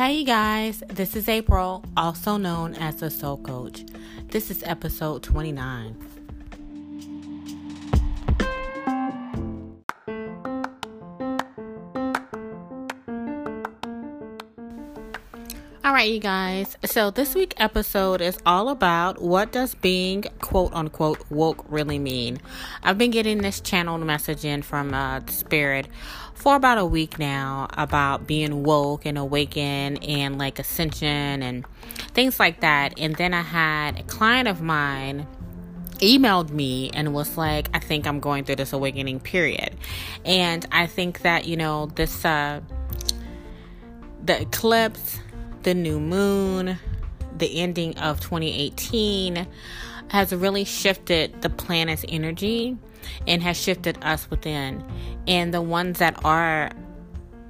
Hey guys, this is April, also known as the Soul Coach. This is episode 29. All right, you guys. So this week episode is all about what does being quote unquote woke really mean. I've been getting this channeled message in from uh, Spirit for about a week now about being woke and awakened and like ascension and things like that. And then I had a client of mine emailed me and was like, I think I'm going through this awakening period. And I think that, you know, this, uh, the eclipse the new moon, the ending of 2018 has really shifted the planet's energy and has shifted us within. And the ones that are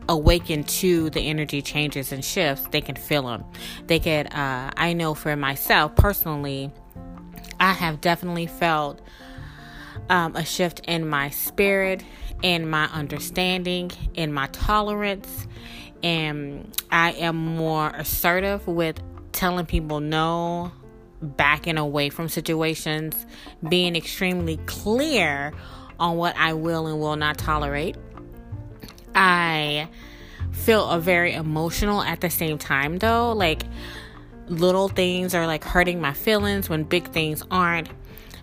awakened to the energy changes and shifts, they can feel them. They could, uh, I know for myself personally, I have definitely felt um, a shift in my spirit, in my understanding, in my tolerance, and I am more assertive with telling people no, backing away from situations, being extremely clear on what I will and will not tolerate. I feel a very emotional at the same time though, like little things are like hurting my feelings when big things aren't.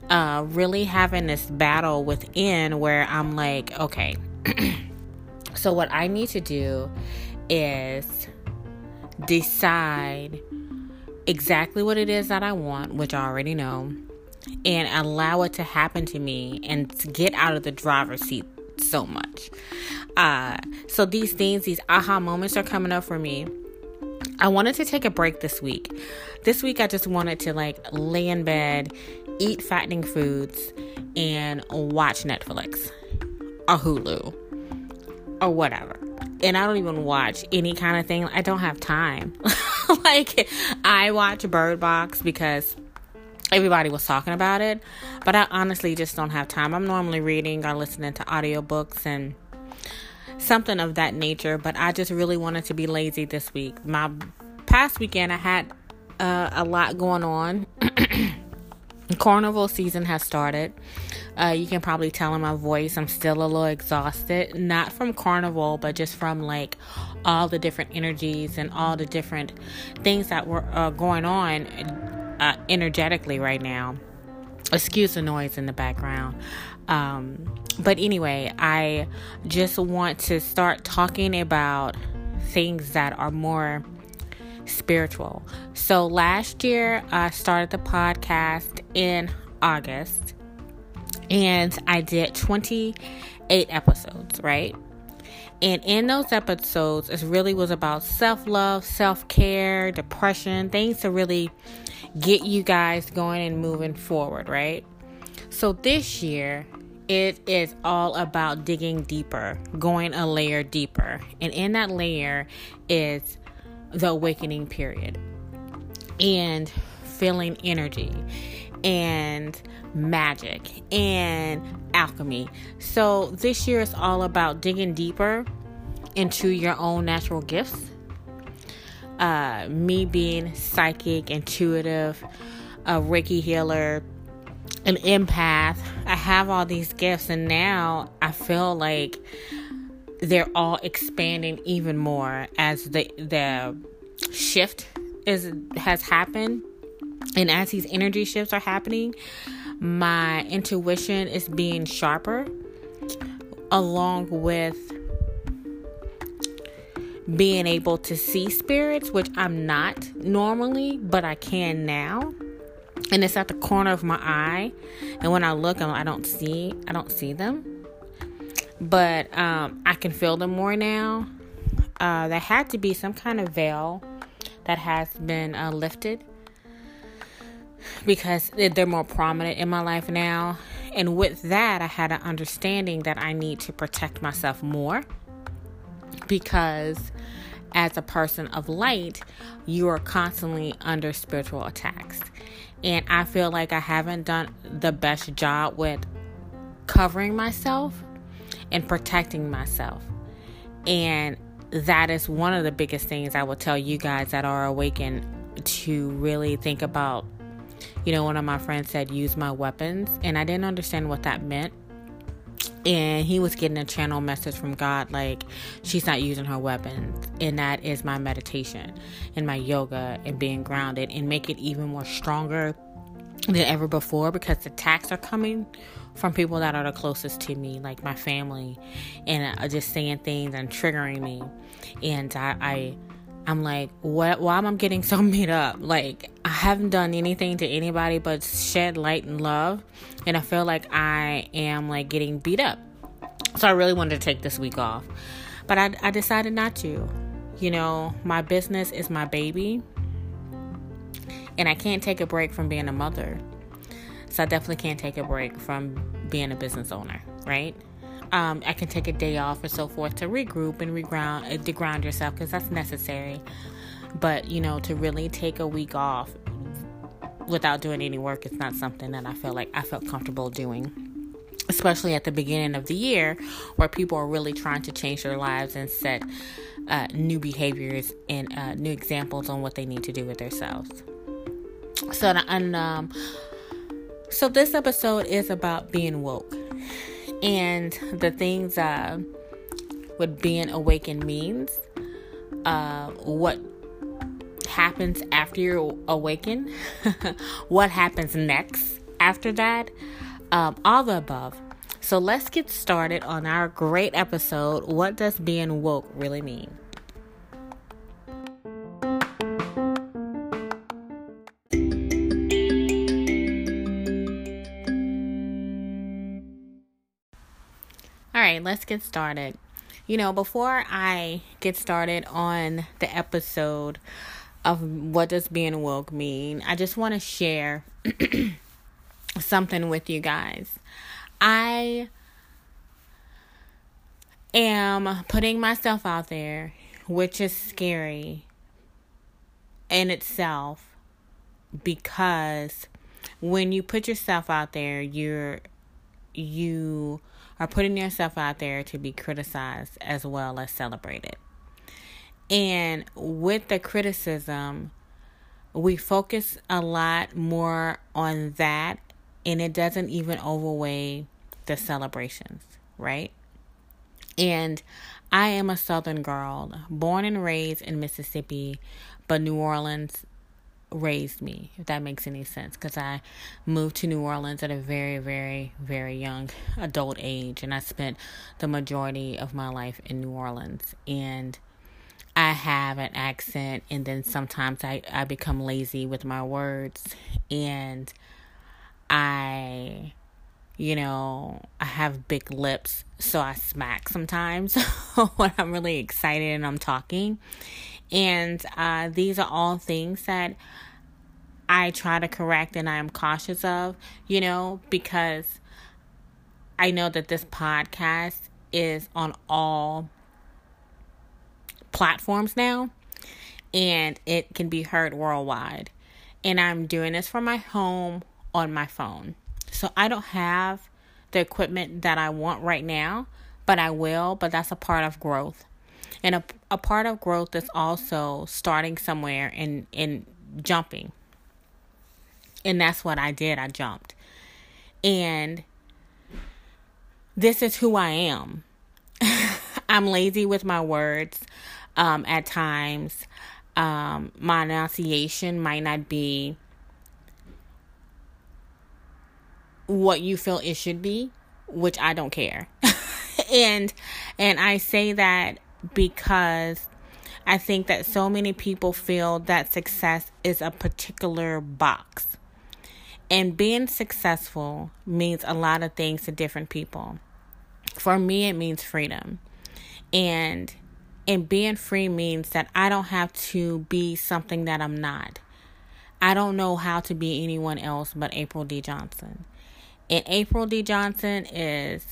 Uh, really having this battle within where I'm like, okay, so what I need to do is decide exactly what it is that I want, which I already know, and allow it to happen to me and get out of the driver's seat so much. Uh, so these things, these aha moments are coming up for me. I wanted to take a break this week. This week, I just wanted to like lay in bed, eat fattening foods, and watch Netflix or Hulu or whatever and I don't even watch any kind of thing. I don't have time. like I watch Bird Box because everybody was talking about it, but I honestly just don't have time. I'm normally reading or listening to audiobooks and something of that nature, but I just really wanted to be lazy this week. My past weekend I had uh, a lot going on. Carnival season has started. Uh, you can probably tell in my voice, I'm still a little exhausted. Not from carnival, but just from like all the different energies and all the different things that were uh, going on uh, energetically right now. Excuse the noise in the background. Um, but anyway, I just want to start talking about things that are more spiritual. So last year, I started the podcast in August and I did 28 episodes, right? And in those episodes, it really was about self love, self care, depression, things to really get you guys going and moving forward, right? So this year, it is all about digging deeper, going a layer deeper. And in that layer is the awakening period and feeling energy and magic and alchemy. So this year is all about digging deeper into your own natural gifts. Uh, me being psychic, intuitive, a Reiki healer, an empath. I have all these gifts, and now I feel like they're all expanding even more as the the shift is has happened. And as these energy shifts are happening my intuition is being sharper along with being able to see spirits which I'm not normally but I can now. And it's at the corner of my eye. And when I look I don't see I don't see them but um, I can feel them more now. Uh, there had to be some kind of veil that has been uh, lifted because they're more prominent in my life now. And with that, I had an understanding that I need to protect myself more because as a person of light, you are constantly under spiritual attacks. And I feel like I haven't done the best job with covering myself and protecting myself. And that is one of the biggest things I will tell you guys that are awakened to really think about. You know, one of my friends said, use my weapons, and I didn't understand what that meant. And he was getting a channel message from God, like, she's not using her weapons. And that is my meditation and my yoga and being grounded and make it even more stronger than ever before because the attacks are coming from people that are the closest to me, like my family, and uh, just saying things and triggering me. And I, I I'm like, what? Why am I getting so made up? Like, I haven't done anything to anybody but shed light and love, and I feel like I am like getting beat up. So I really wanted to take this week off, but I, I decided not to. You know, my business is my baby, and I can't take a break from being a mother. So I definitely can't take a break from being a business owner, right? Um, I can take a day off or so forth to regroup and reground, uh, deground yourself because that's necessary. But you know, to really take a week off without doing any work it's not something that I feel like I felt comfortable doing. Especially at the beginning of the year, where people are really trying to change their lives and set uh, new behaviors and uh, new examples on what they need to do with themselves. So, and um, so, this episode is about being woke and the things uh, what being awakened means, uh, what happens after you're awakened, what happens next after that, um, all the above. So, let's get started on our great episode What Does Being Woke Really Mean? Right, let's get started. You know, before I get started on the episode of what does being woke mean, I just want to share something with you guys. I am putting myself out there, which is scary in itself because when you put yourself out there, you're you are putting yourself out there to be criticized as well as celebrated. And with the criticism, we focus a lot more on that, and it doesn't even overweigh the celebrations, right? And I am a Southern girl, born and raised in Mississippi, but New Orleans raised me, if that makes any sense. Because I moved to New Orleans at a very, very, very young adult age, and I spent the majority of my life in New Orleans. And I have an accent, and then sometimes I, I become lazy with my words, and I. You know, I have big lips, so I smack sometimes when I'm really excited and I'm talking. And uh, these are all things that I try to correct and I am cautious of, you know, because I know that this podcast is on all platforms now and it can be heard worldwide. And I'm doing this from my home on my phone. So I don't have the equipment that I want right now, but I will, but that's a part of growth. And a, a part of growth is also starting somewhere and, and jumping. And that's what I did. I jumped. And this is who I am. I'm lazy with my words um, at times. Um, my enunciation might not be what you feel it should be, which I don't care. and and I say that because I think that so many people feel that success is a particular box. And being successful means a lot of things to different people. For me, it means freedom. And and being free means that I don't have to be something that I'm not. I don't know how to be anyone else but April D. Johnson. And April D. Johnson is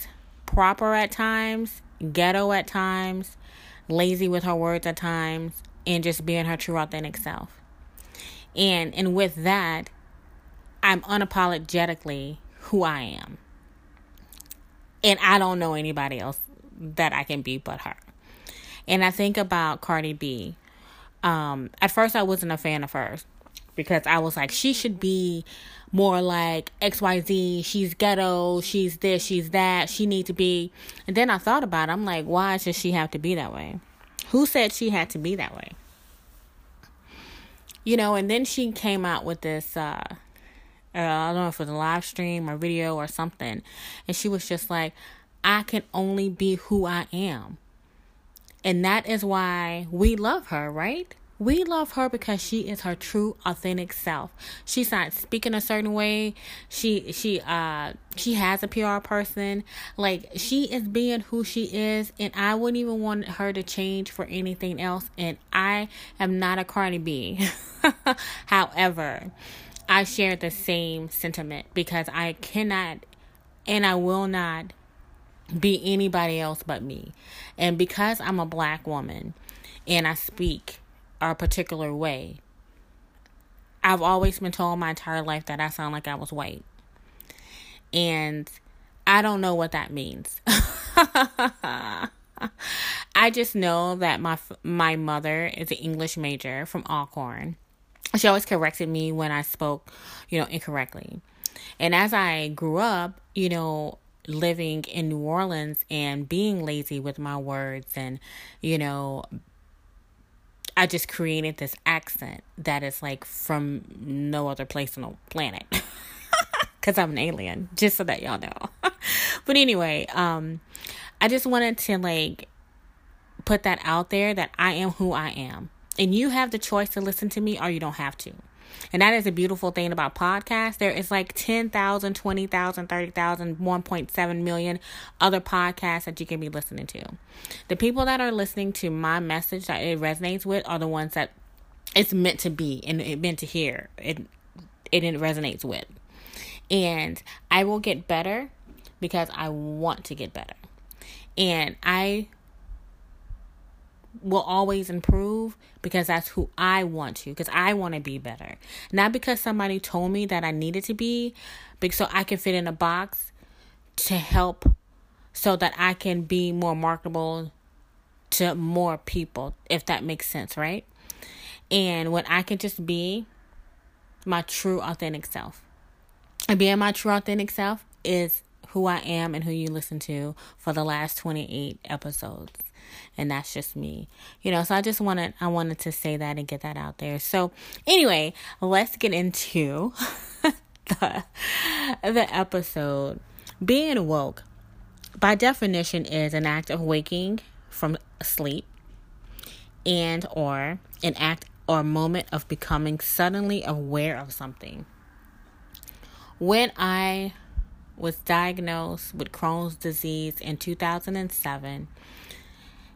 proper at times, ghetto at times, lazy with her words at times, and just being her true authentic self. And and with that, I'm unapologetically who I am. And I don't know anybody else that I can be but her. And I think about Cardi B. Um, at first, I wasn't a fan of hers because I was like, she should be more like XYZ. She's ghetto. She's this. She's that. She need to be. And then I thought about it. I'm like, why should she have to be that way? Who said she had to be that way? You know, and then she came out with this. Uh, uh, I don't know if it was a live stream or video or something, and she was just like, "I can only be who I am," and that is why we love her, right? We love her because she is her true authentic self. She's not speaking a certain way. She she uh she has a PR person. Like she is being who she is and I wouldn't even want her to change for anything else and I am not a Cardi B. However, I share the same sentiment because I cannot and I will not be anybody else but me. And because I'm a black woman and I speak a particular way. I've always been told my entire life that I sound like I was white. And I don't know what that means. I just know that my my mother is an English major from Alcorn. She always corrected me when I spoke, you know, incorrectly. And as I grew up, you know, living in New Orleans and being lazy with my words and, you know, I just created this accent that is like from no other place on the planet. Cause I'm an alien, just so that y'all know. but anyway, um, I just wanted to like put that out there that I am who I am. And you have the choice to listen to me or you don't have to. And that is a beautiful thing about podcasts. There is like 10,000, 20,000, 30,000, 1.7 million other podcasts that you can be listening to. The people that are listening to my message that it resonates with are the ones that it's meant to be and it meant to hear. It it, resonates with. And I will get better because I want to get better. And I will always improve because that's who I want to because I want to be better. Not because somebody told me that I needed to be, but so I can fit in a box to help so that I can be more marketable to more people if that makes sense, right? And when I can just be my true authentic self. And being my true authentic self is who I am and who you listen to for the last 28 episodes and that's just me. You know so i just wanted i wanted to say that and get that out there. So anyway let's get into the the episode. Being woke by definition is an act of waking from sleep and or an act or moment of becoming suddenly aware of something. When i was diagnosed with Crohn's disease in 2007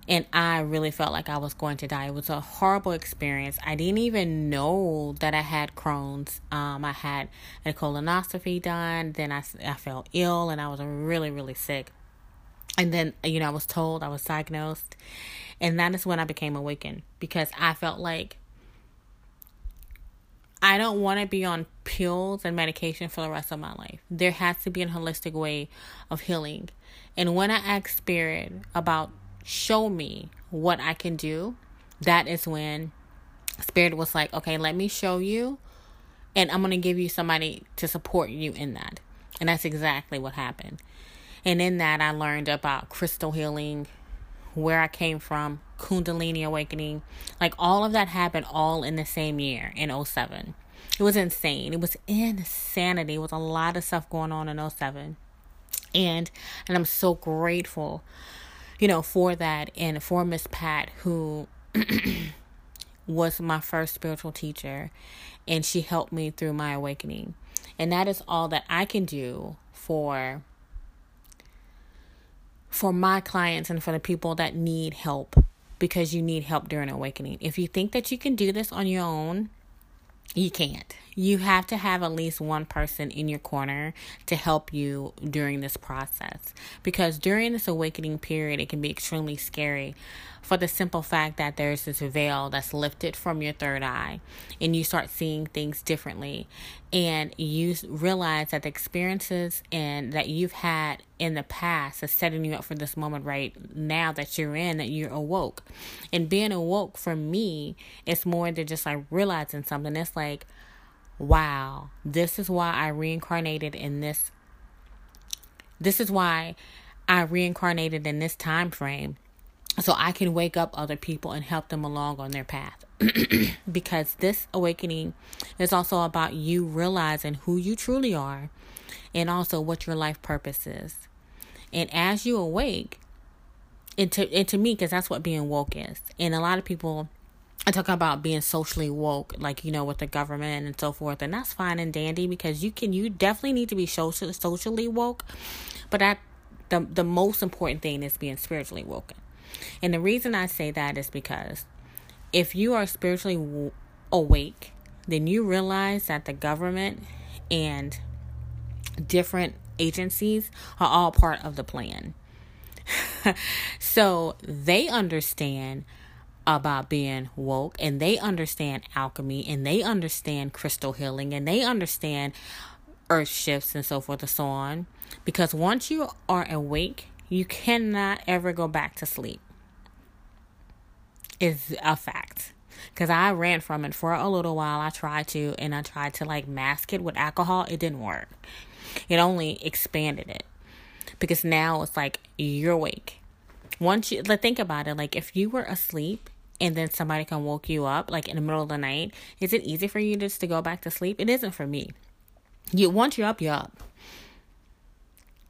and I really felt like I was going to die. It was a horrible experience. I didn't even know that I had Crohn's. Um, I had a colonoscopy done, then I, I felt ill and I was really, really sick. And then, you know, I was told I was diagnosed. And that is when I became awakened because I felt like I don't want to be on pills and medication for the rest of my life. There has to be a holistic way of healing. And when I asked Spirit about show me what I can do, that is when Spirit was like, okay, let me show you, and I'm going to give you somebody to support you in that. And that's exactly what happened. And in that, I learned about crystal healing, where I came from, Kundalini awakening. Like all of that happened all in the same year in 07. It was insane. It was insanity. It was a lot of stuff going on in 07. And and I'm so grateful you know, for that and for Miss Pat, who was my first spiritual teacher, and she helped me through my awakening. And that is all that I can do for for my clients and for the people that need help because you need help during awakening. If you think that you can do this on your own, you can't. You have to have at least one person in your corner to help you during this process. Because during this awakening period, it can be extremely scary. for the simple fact that there's this veil that's lifted from your third eye and you start seeing things differently and you realize that the experiences and that you've had in the past is setting you up for this moment right now that you're in that you're awoke and being awoke for me it's more than just like realizing something it's like wow this is why i reincarnated in this this is why i reincarnated in this time frame so I can wake up other people and help them along on their path. because this awakening is also about you realizing who you truly are and also what your life purpose is. And as you awake, and to, and to me, because that's what being woke is. And a lot of people I talk about being socially woke, like you know, with the government and so forth, and that's fine and dandy because you can, you definitely need to be social, socially woke, but that the the most important thing is being spiritually woken. And the reason I say that is because if you are spiritually w- awake, then you realize that the government and different agencies are all part of the plan. so they understand about being woke and they understand alchemy and they understand crystal healing and they understand earth shifts and so forth and so on. Because once you are awake, you cannot ever go back to sleep. Is a fact. Because I ran from it for a little while. I tried to, and I tried to like mask it with alcohol. It didn't work. It only expanded it. Because now it's like you're awake. Once you like, think about it, like if you were asleep and then somebody can woke you up like in the middle of the night, is it easy for you just to go back to sleep? It isn't for me. You once you're up, you're up.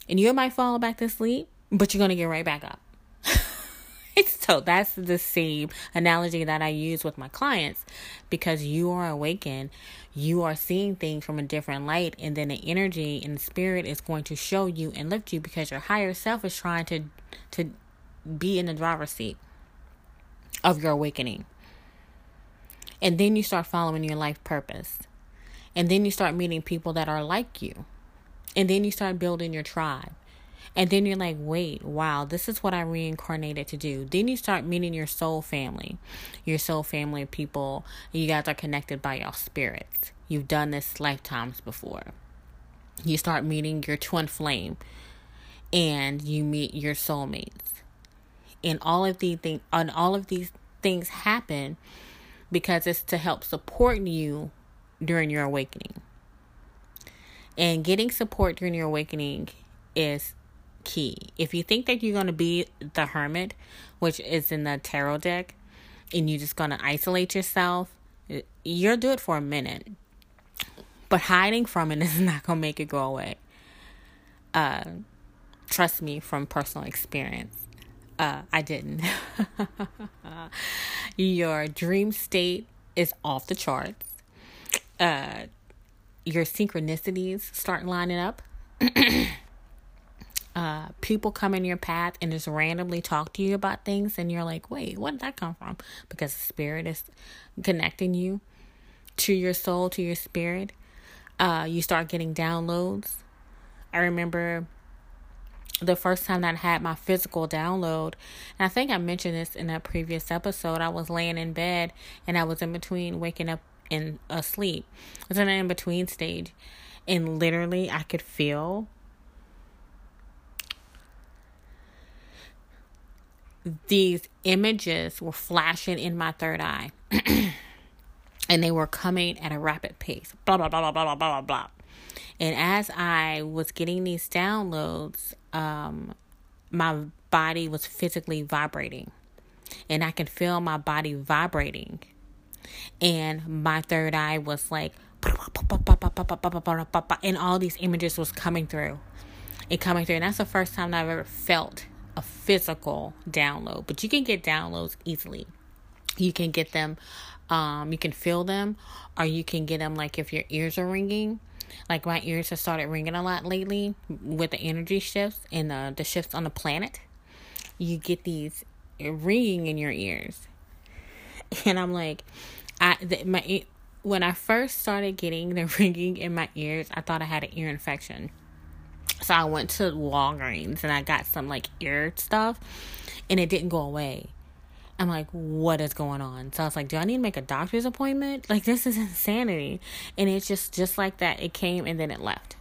And you might fall back to sleep, but you're gonna get right back up. so that's the same analogy that I use with my clients because you are awakened, you are seeing things from a different light, and then the energy and spirit is going to show you and lift you because your higher self is trying to to be in the driver's seat of your awakening. And then you start following your life purpose. And then you start meeting people that are like you. And then you start building your tribe. And then you're like, wait, wow, this is what I reincarnated to do. Then you start meeting your soul family, your soul family people. You guys are connected by your spirits. You've done this lifetimes before. You start meeting your twin flame and you meet your soulmates. And all of these things and all of these things happen because it's to help support you during your awakening. And getting support during your awakening is key. If you think that you're going to be the hermit, which is in the tarot deck, and you're just going to isolate yourself, you'll do it for a minute. But hiding from it is not going to make it go away. Uh, trust me from personal experience. Uh, I didn't. your dream state is off the charts. Uh, your synchronicities start lining up. uh, people come in your path and just randomly talk to you about things, and you're like, wait, where did that come from? Because spirit is connecting you to your soul, to your spirit. Uh, you start getting downloads. I remember the first time that I had my physical download, and I think I mentioned this in a previous episode. I was laying in bed and I was in between waking up and asleep. I was in an in between stage, and literally I could feel these images were flashing in my third eye. and they were coming at a rapid pace. Blah, blah, blah, blah, blah, blah, blah, blah. And as I was getting these downloads, um, my body was physically vibrating. And I can feel my body vibrating. And my third eye was like, and all these images was coming through and coming through. And that's the first time I've ever felt a physical download, but you can get downloads easily. You can get them, um, you can feel them, or you can get them like if your ears are ringing. Like my ears have started ringing a lot lately with the energy shifts and the, the shifts on the planet. You get these ringing in your ears, and I'm like, I the, my when I first started getting the ringing in my ears, I thought I had an ear infection. So I went to Walgreens and I got some like ear stuff and it didn't go away. I'm like, what is going on? So I was like, do I need to make a doctor's appointment? Like this is insanity. And it's just just like that. It came and then it left.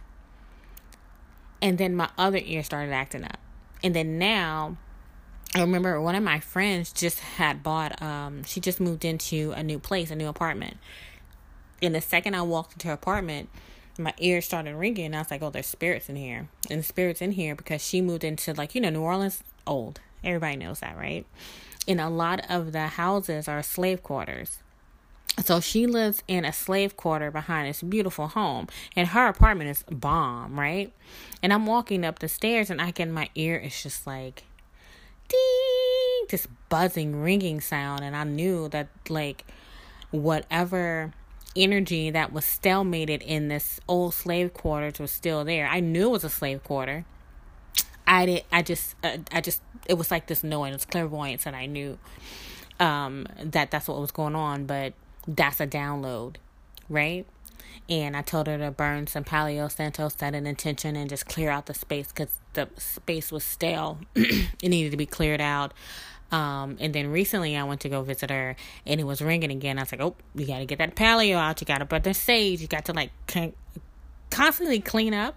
And then my other ear started acting up. And then now I remember one of my friends just had bought um she just moved into a new place, a new apartment. And the second I walked into her apartment, my ears started ringing and I was like, Oh, there's spirits in here. And spirits in here because she moved into like, you know, New Orleans old. Everybody knows that, right? And a lot of the houses are slave quarters. So she lives in a slave quarter behind this beautiful home, and her apartment is bomb, right? And I'm walking up the stairs, and I get my ear is just like, ding, this buzzing, ringing sound, and I knew that like whatever energy that was stalemated in this old slave quarters was still there. I knew it was a slave quarter. I did. I just. Uh, I just. It was like this knowing. It's clairvoyance, and I knew um, that that's what was going on. But that's a download, right? And I told her to burn some Palo Santo, set an intention, and just clear out the space because the space was stale. it needed to be cleared out. Um, and then recently I went to go visit her and it was ringing again. I was like, oh, you got to get that Palo out. You got to put the sage. You got to like constantly clean up.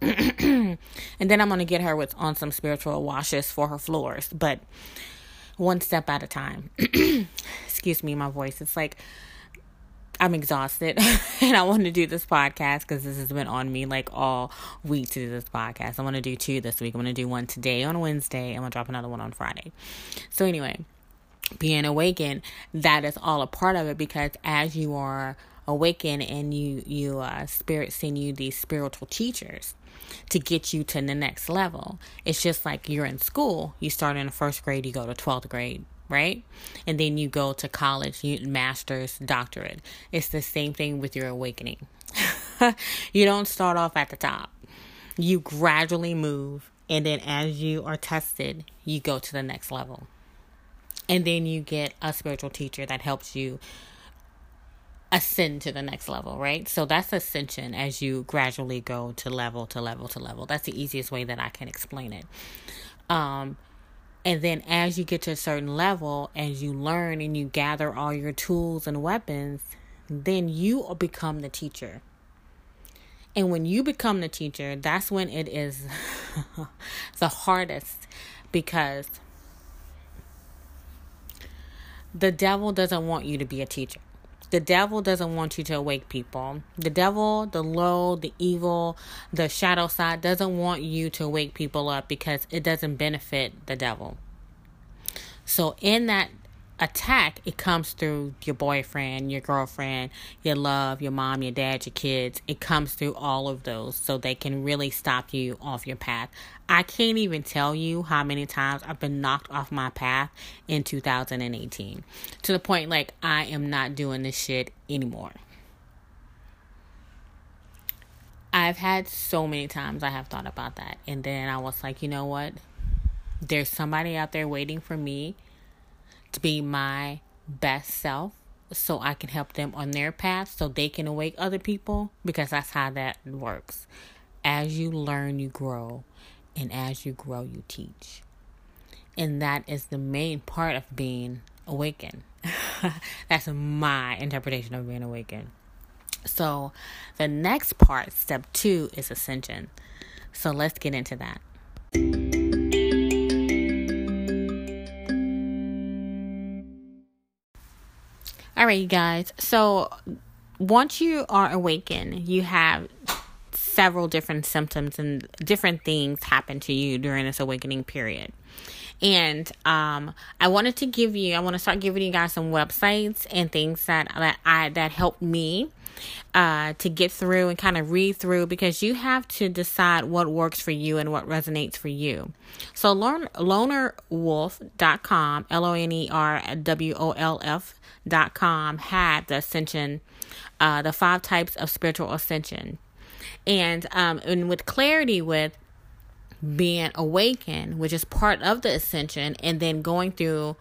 and then I'm going to get her with on some spiritual washes for her floors, but one step at a time. Excuse me, my voice. It's like I'm exhausted and I want to do this podcast because this has been on me like all week to do this podcast. I want to do two this week. I'm going to do one today on Wednesday. I'm going to drop another one on Friday. So, anyway, being awakened, that is all a part of it because as you are awakened and you, you, uh, spirit send you these spiritual teachers to get you to the next level. It's just like you're in school. You start in the first grade, you go to 12th grade, right? And then you go to college, you master's, doctorate. It's the same thing with your awakening. you don't start off at the top. You gradually move, and then as you are tested, you go to the next level. And then you get a spiritual teacher that helps you ascend to the next level, right? So that's ascension as you gradually go to level to level to level. That's the easiest way that I can explain it. Um, and then as you get to a certain level, as you learn and you gather all your tools and weapons, then you become the teacher. And when you become the teacher, that's when it is the hardest because the devil doesn't want you to be a teacher. The devil doesn't want you to awake people. The devil, the low, the evil, the shadow side doesn't want you to wake people up because it doesn't benefit the devil. So, in that attack, it comes through your boyfriend, your girlfriend, your love, your mom, your dad, your kids. It comes through all of those so they can really stop you off your path. I can't even tell you how many times I've been knocked off my path in 2018 to the point like I am not doing this shit anymore. I've had so many times I have thought about that. And then I was like, you know what? There's somebody out there waiting for me to be my best self so I can help them on their path so they can awake other people because that's how that works. As you learn, you grow, and as you grow, you teach. And that is the main part of being awakened. that's my interpretation of being awakened. So, the next part, step two, is ascension. So, let's get into that. All right, you guys. So once you are awakened, you have several different symptoms and different things happen to you during this awakening period. And um, I wanted to give you, I want to start giving you guys some websites and things that that I that helped me uh, to get through and kind of read through because you have to decide what works for you and what resonates for you. So, learn lonerwolf.com, L O N E R W O L F.com, had the ascension, uh, the five types of spiritual ascension. And, um, and with clarity, with being awakened, which is part of the ascension, and then going through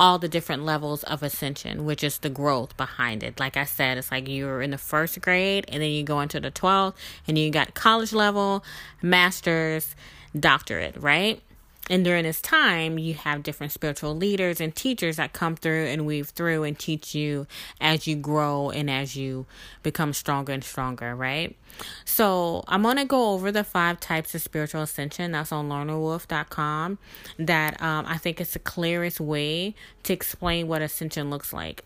all the different levels of ascension, which is the growth behind it. Like I said, it's like you're in the first grade and then you go into the 12th and you got college level, master's, doctorate, right? And during this time, you have different spiritual leaders and teachers that come through and weave through and teach you as you grow and as you become stronger and stronger, right? So, I'm going to go over the five types of spiritual ascension. That's on lonerwolf.com. That um, I think it's the clearest way to explain what ascension looks like.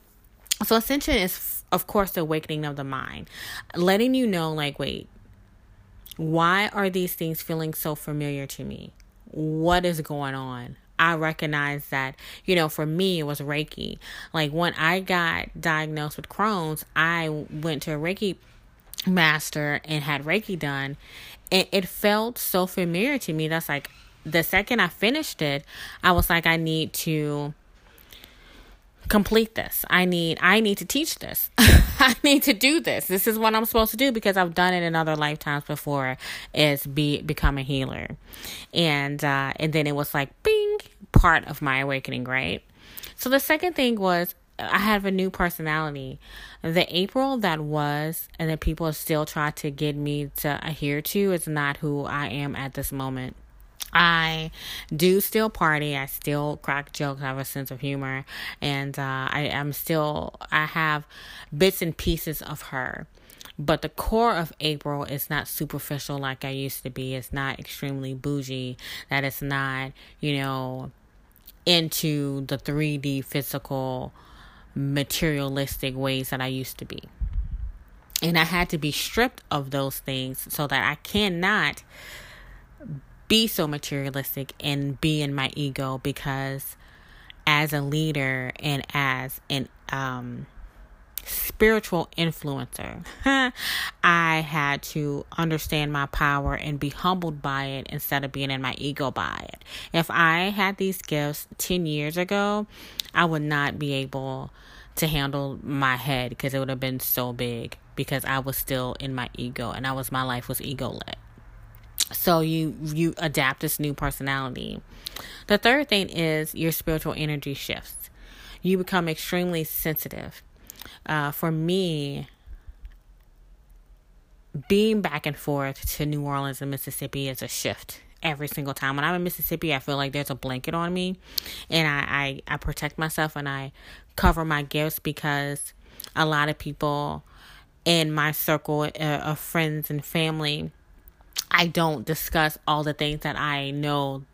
So, ascension is, of course, the awakening of the mind, letting you know, like, wait, why are these things feeling so familiar to me? What is going on. I recognize that, you know, for me, it was Reiki. Like when I got diagnosed with Crohn's, I went to a Reiki master and had Reiki done. And it felt so familiar to me. That's like the second I finished it, I was like, I need to complete this. I need I need to teach this. I need to do this. This is what I'm supposed to do because I've done it in other lifetimes before is be become a healer. And uh and then it was like bing part of my awakening, right? So the second thing was I have a new personality. The April that was and that people still try to get me to adhere to is not who I am at this moment. I do still party. I still crack jokes. I have a sense of humor, and uh, I am still. I have bits and pieces of her, but the core of April is not superficial like I used to be. It's not extremely bougie. That it's not, you know, into the three D physical, materialistic ways that I used to be. And I had to be stripped of those things so that I cannot be so materialistic and be in my ego because as a leader and as an um spiritual influencer i had to understand my power and be humbled by it instead of being in my ego by it. If i had these gifts 10 years ago i would not be able to handle my head because it would have been so big because i was still in my ego and i was my life was ego led so you you adapt this new personality. The third thing is your spiritual energy shifts. You become extremely sensitive. Uh, for me being back and forth to new orleans and mississippi is a shift every single time. When i'm in mississippi i feel like there's a blanket on me and i i, I protect myself and i cover my gifts because a lot of people in my circle uh, of friends and family I don't discuss all the things that I know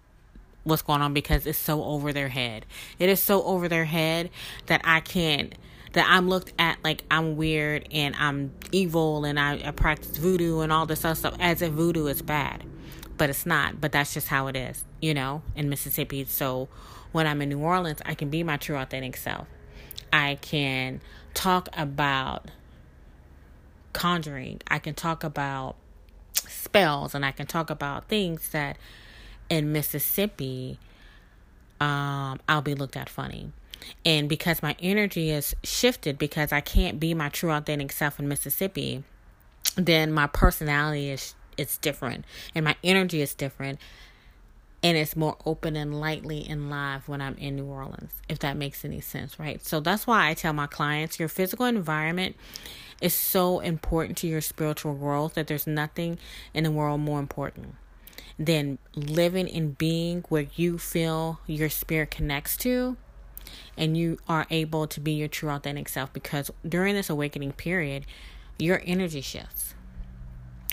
what's going on because it's so over their head. It is so over their head that I can't that I'm looked at like I'm weird and I'm evil and I, I practice voodoo and all this other stuff as if voodoo is bad. But it's not. But that's just how it is, you know, in Mississippi. So when I'm in New Orleans, I can be my true authentic self. I can talk about conjuring. I can talk about spells and I can talk about things that in Mississippi um I'll be looked at funny. And because my energy is shifted because I can't be my true authentic self in Mississippi, then my personality is it's different and my energy is different and it's more open and lightly and live when I'm in New Orleans, if that makes any sense, right? So that's why I tell my clients your physical environment is so important to your spiritual growth that there's nothing in the world more important than living and being where you feel your spirit connects to and you are able to be your true authentic self because during this awakening period your energy shifts.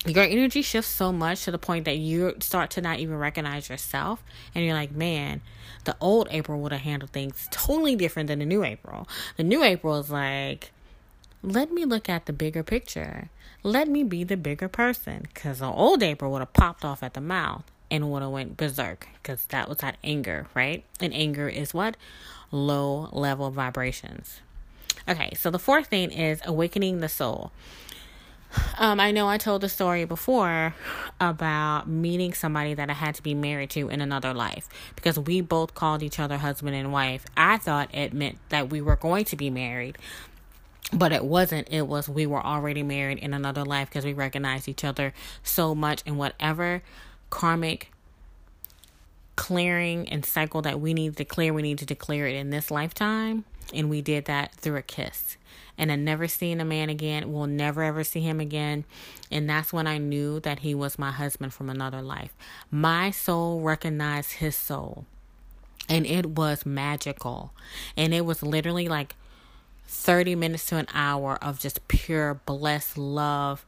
Your energy shifts so much to the point that you start to not even recognize yourself and you're like man the old april would have handled things totally different than the new april. The new april is like let me look at the bigger picture. Let me be the bigger person. Because the old April would have popped off at the mouth and would have went berserk. Because that was that anger, right? And anger is what? Low level vibrations. Okay, so the fourth thing is awakening the soul. Um, I know I told the story before about meeting somebody that I had to be married to in another life because we both called each other husband and wife. I thought it meant that we were going to be married, but it wasn't it was we were already married in another life because we recognized each other so much and whatever karmic clearing and cycle that we need to clear we need to declare it in this lifetime and we did that through a kiss and I never seen a man again. Will never ever see him again. And that's when I knew that he was my husband from another life. My soul recognized his soul. And it was magical. And it was literally like 30 minutes to an hour of just pure blessed love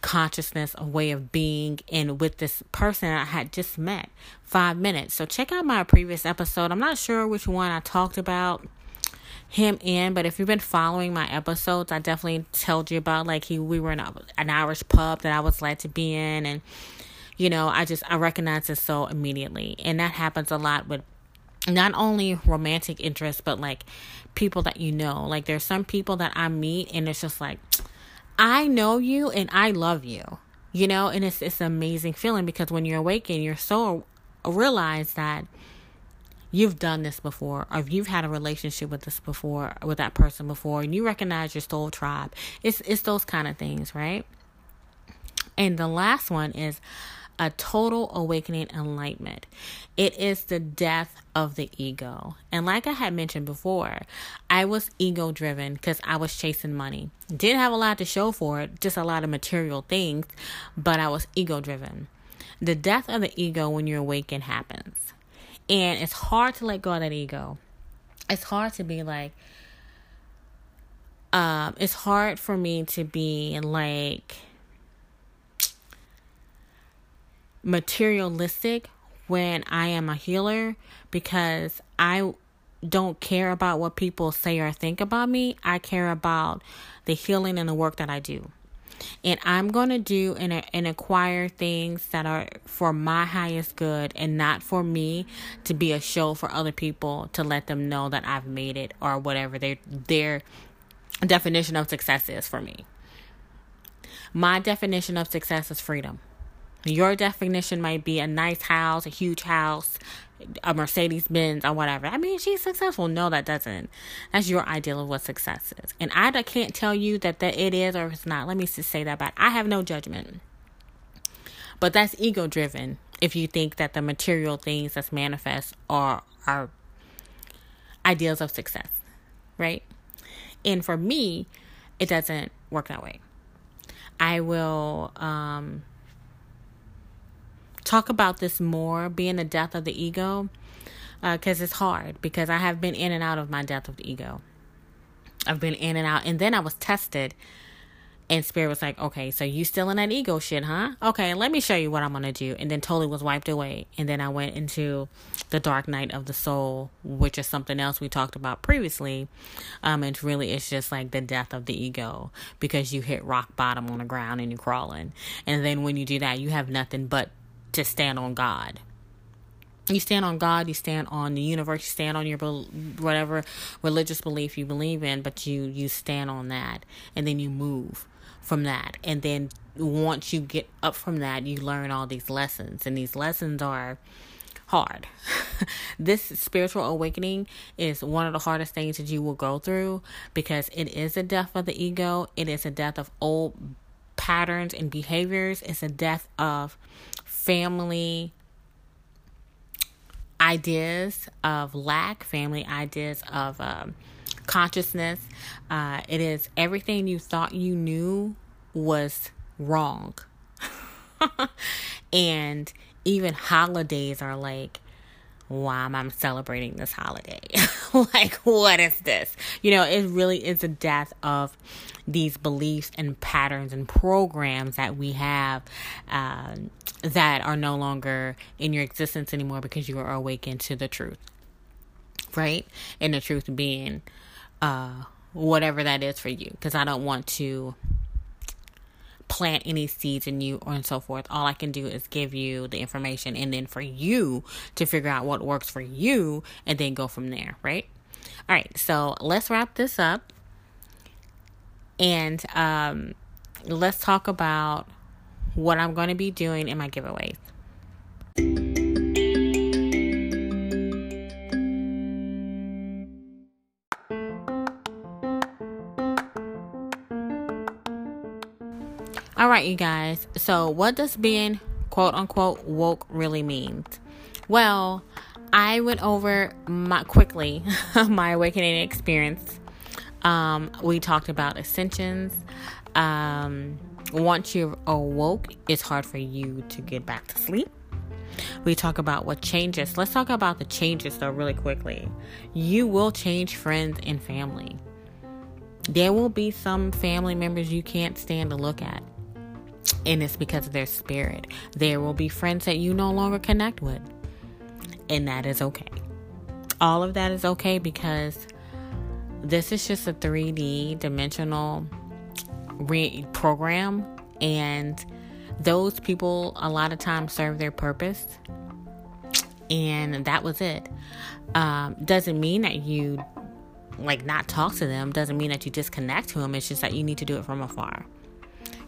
consciousness, a way of being, and with this person I had just met five minutes. So check out my previous episode. I'm not sure which one I talked about him in, but if you've been following my episodes, I definitely told you about like he we were in a, an Irish pub that I was glad to be in, and you know I just I recognized his soul immediately, and that happens a lot with not only romantic interest but like people that you know. Like there's some people that I meet, and it's just like I know you and I love you. You know, and it's it's an amazing feeling because when you're awakened, you're so realize that you've done this before or you've had a relationship with this before with that person before and you recognize your soul tribe. It's it's those kind of things, right? And the last one is a total awakening enlightenment. It is the death of the ego. And like I had mentioned before, I was ego driven because I was chasing money. Didn't have a lot to show for it, just a lot of material things, but I was ego driven. The death of the ego when you're awakened happens. And it's hard to let go of that ego. It's hard to be like, um, it's hard for me to be like, materialistic when I am a healer because I don't care about what people say or think about me. I care about the healing and the work that I do. And I'm going to do and, and acquire things that are for my highest good and not for me to be a show for other people to let them know that I've made it or whatever their their definition of success is for me. My definition of success is freedom. Your definition might be a nice house, a huge house, a Mercedes Benz, or whatever. I mean, she's successful. No, that doesn't. That's your ideal of what success is. And I can't tell you that, that it is or it's not. Let me just say that, but I have no judgment. But that's ego driven if you think that the material things that's manifest are, are ideals of success, right? And for me, it doesn't work that way. I will, um, talk about this more, being the death of the ego, because uh, it's hard. Because I have been in and out of my death of the ego. I've been in and out, and then I was tested, and spirit was like, "Okay, so you still in that ego shit, huh? Okay, let me show you what I'm gonna do." And then totally was wiped away, and then I went into the dark night of the soul, which is something else we talked about previously. Um, and really, it's just like the death of the ego because you hit rock bottom on the ground and you're crawling, and then when you do that, you have nothing but to stand on God. You stand on God, you stand on the universe, you stand on your whatever religious belief you believe in, but you you stand on that and then you move from that. And then once you get up from that, you learn all these lessons and these lessons are hard. this spiritual awakening is one of the hardest things that you will go through because it is a death of the ego. It is a death of old patterns and behaviors. It's a death of family ideas of lack, family ideas of um, consciousness. Uh, it is everything you thought you knew was wrong. and even holidays are like, why am I celebrating this holiday? like, what is this? You know, it really is a death of these beliefs and patterns and programs that we have uh, that are no longer in your existence anymore because you are awakened to the truth. Right? And the truth being uh, whatever that is for you. Because I don't want to plant any seeds in you or and so forth. All I can do is give you the information and then for you to figure out what works for you and then go from there, right? All right, so let's wrap this up and um, let's talk about what I'm going to be doing in my giveaways. All right, you guys. So, what does being quote unquote woke really means? Well, I went over my quickly my awakening experience Um, we talked about ascensions. Um, once you're awoke, it's hard for you to get back to sleep. We talk about what changes. Let's talk about the changes though, really quickly. You will change friends and family. There will be some family members you can't stand to look at, and it's because of their spirit. There will be friends that you no longer connect with, and that is okay. All of that is okay because this is just a 3D dimensional re- program, and those people a lot of times serve their purpose, and that was it. Um, doesn't mean that you like not talk to them doesn't mean that you disconnect to them it's just that you need to do it from afar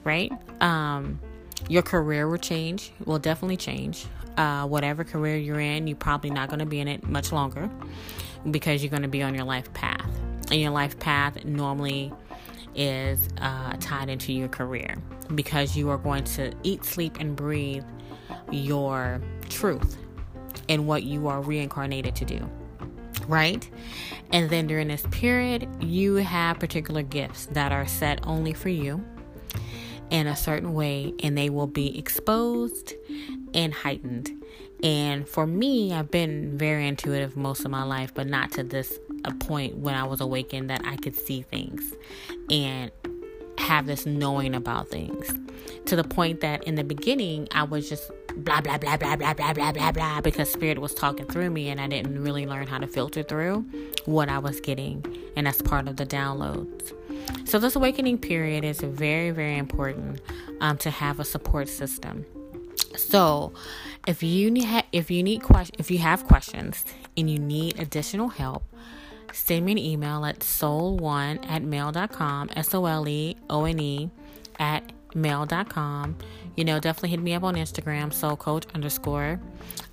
right? Um your career will change will definitely change. Uh, whatever career you're in you're probably not going to be in it much longer because you're going to be on your life path. And your life path normally is uh, tied into your career because you are going to eat sleep and breathe your truth and what you are reincarnated to do right? And then during this period, you have particular gifts that are set only for you in a certain way, and they will be exposed and heightened. And for me, I've been very intuitive most of my life, but not to this a point when I was awakened that I could see things and have this knowing about things. To the point that in the beginning, I was just blah blah blah blah blah blah blah blah blah because spirit was talking through me and I didn't really learn how to filter through what I was getting and that's part of the downloads. So this awakening period is very very important um, to have a support system. So if you need if you need question if you have questions and you need additional help send me an email at soul1 at mail.com s-o-l-e-o-n-e at mail.com you know, definitely hit me up on Instagram, soul coach underscore.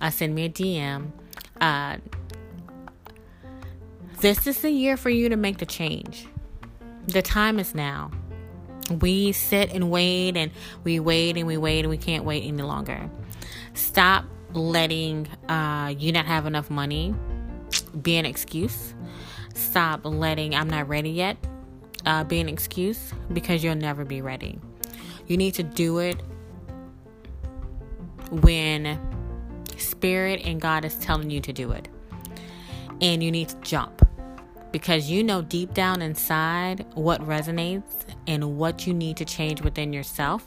Uh, send me a DM. Uh, this is the year for you to make the change. The time is now. We sit and wait and we wait and we wait and we can't wait any longer. Stop letting uh, you not have enough money be an excuse. Stop letting I'm not ready yet uh, be an excuse because you'll never be ready. You need to do it when spirit and God is telling you to do it. And you need to jump because you know deep down inside what resonates and what you need to change within yourself.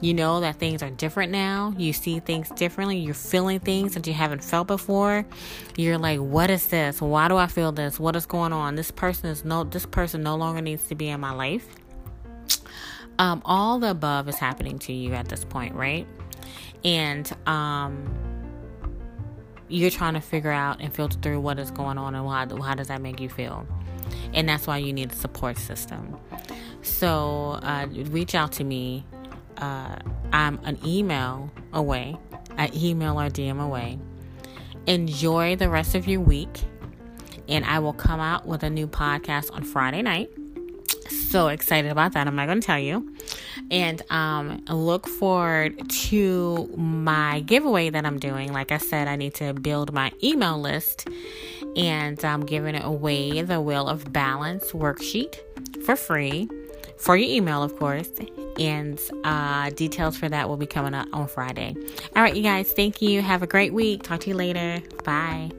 You know that things are different now. You see things differently. You're feeling things that you haven't felt before. You're like, "What is this? Why do I feel this? What is going on? This person is no this person no longer needs to be in my life." Um, all the above is happening to you at this point, right? and um, you're trying to figure out and filter through what is going on and why, how does that make you feel? And that's why you need a support system. So uh, reach out to me. Uh, i'm an email away an email or dm away. Enjoy the rest of your week and i will come out with a new podcast on friday night so excited about that i'm not going to tell you and um, look forward to my giveaway that I'm doing. Like I said, I need to build my email list, and I'm giving away the Wheel of Balance worksheet for free for your email, of course. And uh, details for that will be coming up on Friday. All right, you guys, thank you. Have a great week. Talk to you later. Bye.